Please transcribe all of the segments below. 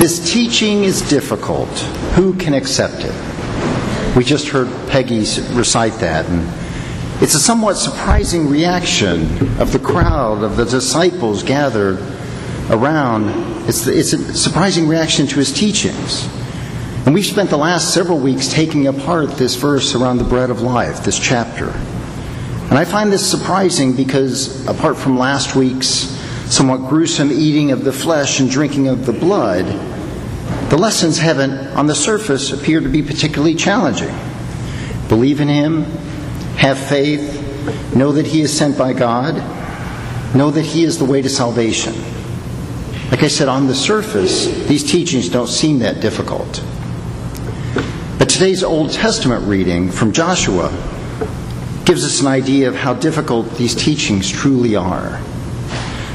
This teaching is difficult. Who can accept it? We just heard Peggy recite that, and it's a somewhat surprising reaction of the crowd, of the disciples gathered around. It's, the, it's a surprising reaction to his teachings. And we've spent the last several weeks taking apart this verse around the bread of life, this chapter. And I find this surprising because, apart from last week's somewhat gruesome eating of the flesh and drinking of the blood, the lessons haven't, on the surface, appeared to be particularly challenging. Believe in Him, have faith, know that He is sent by God, know that He is the way to salvation. Like I said, on the surface, these teachings don't seem that difficult. But today's Old Testament reading from Joshua gives us an idea of how difficult these teachings truly are.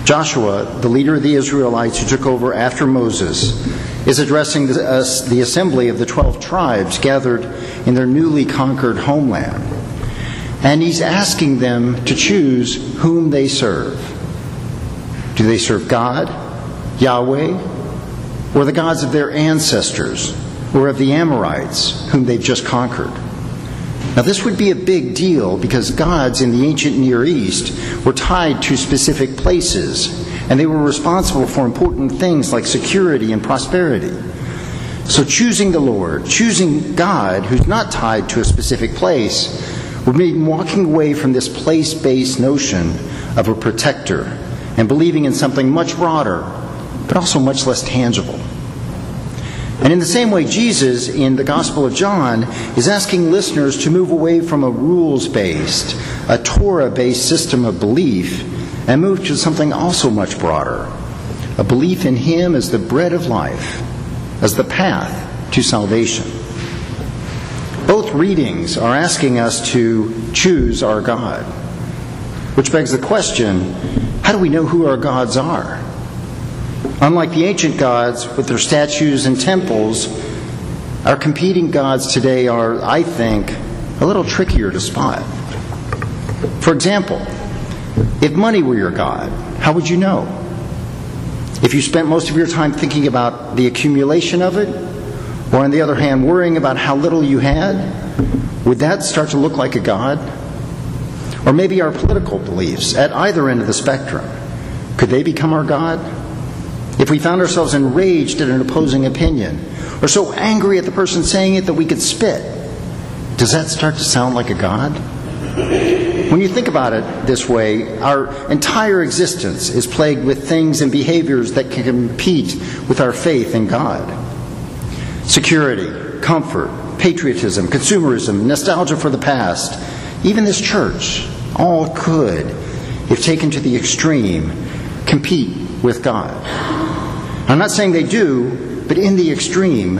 Joshua, the leader of the Israelites who took over after Moses, is addressing the, uh, the assembly of the 12 tribes gathered in their newly conquered homeland. And he's asking them to choose whom they serve. Do they serve God, Yahweh, or the gods of their ancestors, or of the Amorites, whom they've just conquered? Now, this would be a big deal because gods in the ancient Near East were tied to specific places, and they were responsible for important things like security and prosperity. So, choosing the Lord, choosing God, who's not tied to a specific place, would mean walking away from this place based notion of a protector and believing in something much broader, but also much less tangible. And in the same way, Jesus, in the Gospel of John, is asking listeners to move away from a rules based, a Torah based system of belief and move to something also much broader a belief in Him as the bread of life, as the path to salvation. Both readings are asking us to choose our God, which begs the question how do we know who our gods are? Unlike the ancient gods with their statues and temples, our competing gods today are, I think, a little trickier to spot. For example, if money were your god, how would you know? If you spent most of your time thinking about the accumulation of it, or on the other hand, worrying about how little you had, would that start to look like a god? Or maybe our political beliefs at either end of the spectrum, could they become our god? If we found ourselves enraged at an opposing opinion, or so angry at the person saying it that we could spit, does that start to sound like a God? When you think about it this way, our entire existence is plagued with things and behaviors that can compete with our faith in God. Security, comfort, patriotism, consumerism, nostalgia for the past, even this church, all could, if taken to the extreme, compete with God. I'm not saying they do, but in the extreme,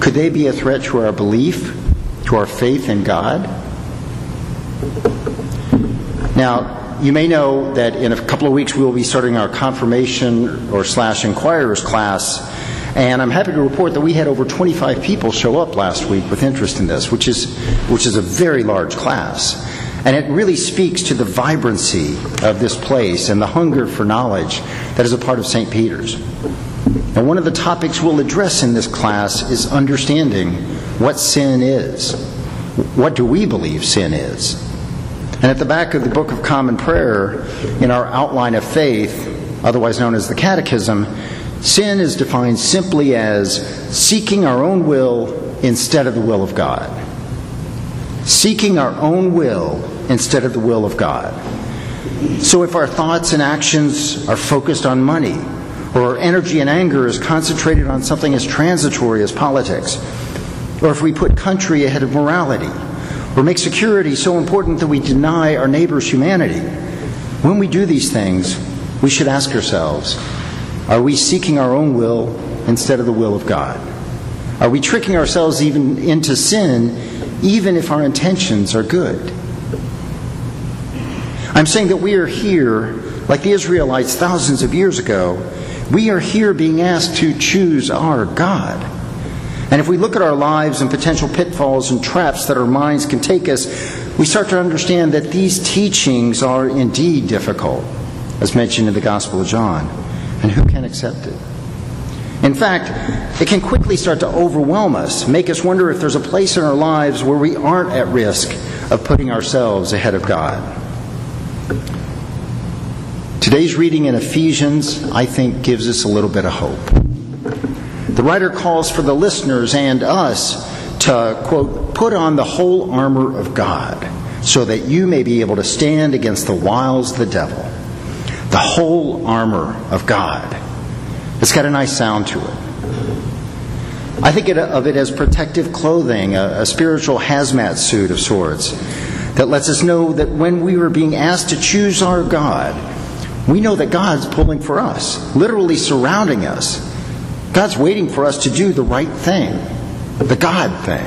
could they be a threat to our belief, to our faith in God? Now, you may know that in a couple of weeks we will be starting our confirmation or slash inquirers class, and I'm happy to report that we had over 25 people show up last week with interest in this, which is which is a very large class. And it really speaks to the vibrancy of this place and the hunger for knowledge that is a part of St. Peter's. And one of the topics we'll address in this class is understanding what sin is. What do we believe sin is? And at the back of the Book of Common Prayer, in our outline of faith, otherwise known as the Catechism, sin is defined simply as seeking our own will instead of the will of God. Seeking our own will instead of the will of God. So if our thoughts and actions are focused on money, or our energy and anger is concentrated on something as transitory as politics, or if we put country ahead of morality, or make security so important that we deny our neighbor's humanity, when we do these things, we should ask ourselves are we seeking our own will instead of the will of God? Are we tricking ourselves even into sin, even if our intentions are good? I'm saying that we are here, like the Israelites thousands of years ago, we are here being asked to choose our God. And if we look at our lives and potential pitfalls and traps that our minds can take us, we start to understand that these teachings are indeed difficult, as mentioned in the Gospel of John. And who can accept it? In fact, it can quickly start to overwhelm us, make us wonder if there's a place in our lives where we aren't at risk of putting ourselves ahead of God. Today's reading in Ephesians, I think, gives us a little bit of hope. The writer calls for the listeners and us to, quote, put on the whole armor of God so that you may be able to stand against the wiles of the devil. The whole armor of God. It's got a nice sound to it. I think of it as protective clothing, a, spiritual hazmat suit of sorts, that lets us know that when we were being asked to choose our God, we know that God's pulling for us, literally surrounding us. God's waiting for us to do the right thing, the God thing.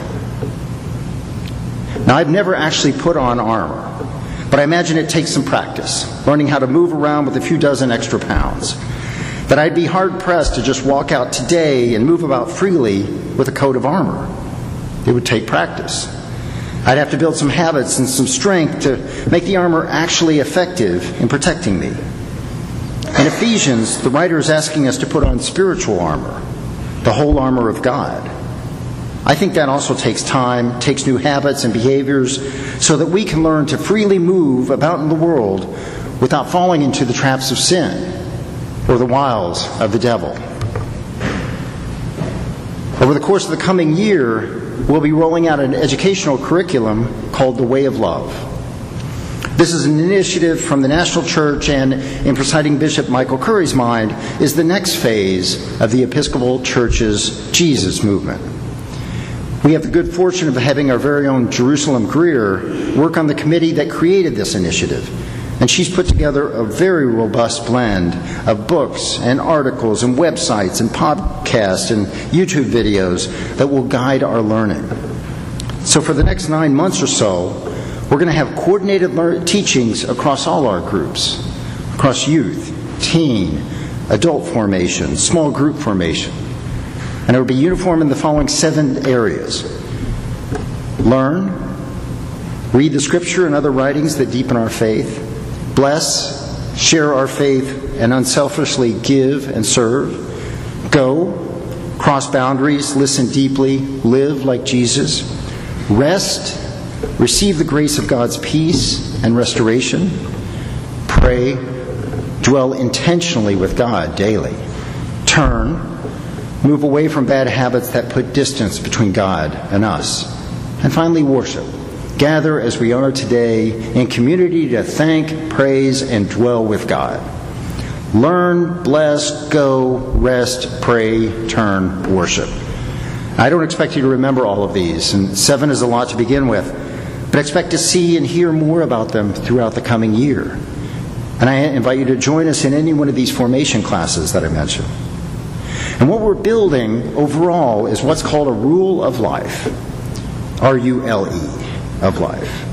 Now, I've never actually put on armor, but I imagine it takes some practice, learning how to move around with a few dozen extra pounds. That I'd be hard pressed to just walk out today and move about freely with a coat of armor. It would take practice. I'd have to build some habits and some strength to make the armor actually effective in protecting me. In Ephesians, the writer is asking us to put on spiritual armor, the whole armor of God. I think that also takes time, takes new habits and behaviors, so that we can learn to freely move about in the world without falling into the traps of sin or the wiles of the devil. Over the course of the coming year, we'll be rolling out an educational curriculum called The Way of Love. This is an initiative from the National Church and, in presiding Bishop Michael Curry's mind, is the next phase of the Episcopal Church's Jesus movement. We have the good fortune of having our very own Jerusalem Greer work on the committee that created this initiative. And she's put together a very robust blend of books and articles and websites and podcasts and YouTube videos that will guide our learning. So, for the next nine months or so, we're going to have coordinated lear- teachings across all our groups, across youth, teen, adult formation, small group formation. And it will be uniform in the following seven areas. Learn, read the scripture and other writings that deepen our faith, bless, share our faith, and unselfishly give and serve, go, cross boundaries, listen deeply, live like Jesus, rest, receive the grace of God's peace and restoration, pray, dwell intentionally with God daily, turn, Move away from bad habits that put distance between God and us. And finally, worship. Gather as we are today in community to thank, praise, and dwell with God. Learn, bless, go, rest, pray, turn, worship. I don't expect you to remember all of these, and seven is a lot to begin with, but expect to see and hear more about them throughout the coming year. And I invite you to join us in any one of these formation classes that I mentioned. And what we're building overall is what's called a rule of life R U L E, of life.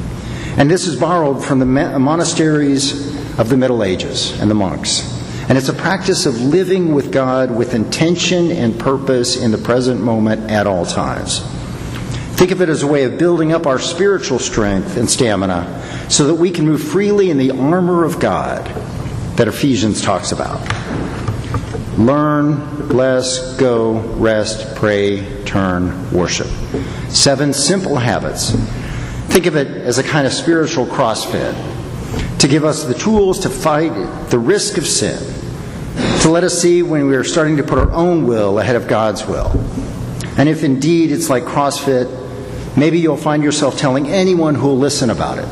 And this is borrowed from the monasteries of the Middle Ages and the monks. And it's a practice of living with God with intention and purpose in the present moment at all times. Think of it as a way of building up our spiritual strength and stamina so that we can move freely in the armor of God that Ephesians talks about. Learn, bless, go, rest, pray, turn, worship. Seven simple habits. Think of it as a kind of spiritual CrossFit to give us the tools to fight the risk of sin, to let us see when we are starting to put our own will ahead of God's will. And if indeed it's like CrossFit, maybe you'll find yourself telling anyone who will listen about it.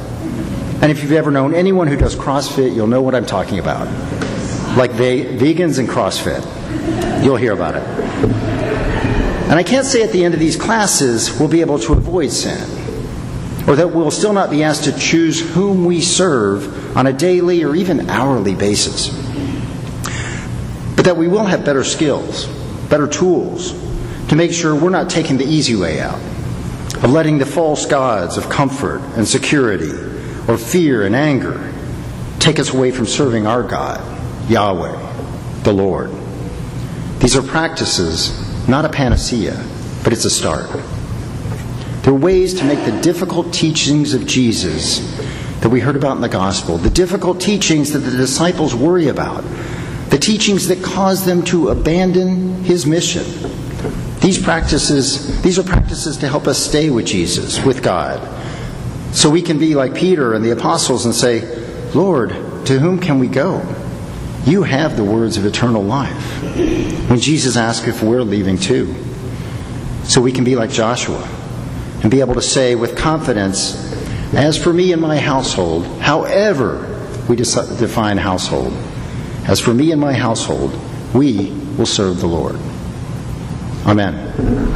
And if you've ever known anyone who does CrossFit, you'll know what I'm talking about like they, vegans and CrossFit. You'll hear about it. And I can't say at the end of these classes we'll be able to avoid sin, or that we'll still not be asked to choose whom we serve on a daily or even hourly basis. But that we will have better skills, better tools to make sure we're not taking the easy way out, of letting the false gods of comfort and security, or fear and anger, take us away from serving our God Yahweh, the Lord. These are practices, not a panacea, but it's a start. There are ways to make the difficult teachings of Jesus that we heard about in the gospel, the difficult teachings that the disciples worry about, the teachings that cause them to abandon his mission. These practices, these are practices to help us stay with Jesus, with God. So we can be like Peter and the apostles and say, Lord, to whom can we go? You have the words of eternal life. When Jesus asked if we're leaving too. So we can be like Joshua and be able to say with confidence, As for me and my household, however we define household, as for me and my household, we will serve the Lord. Amen.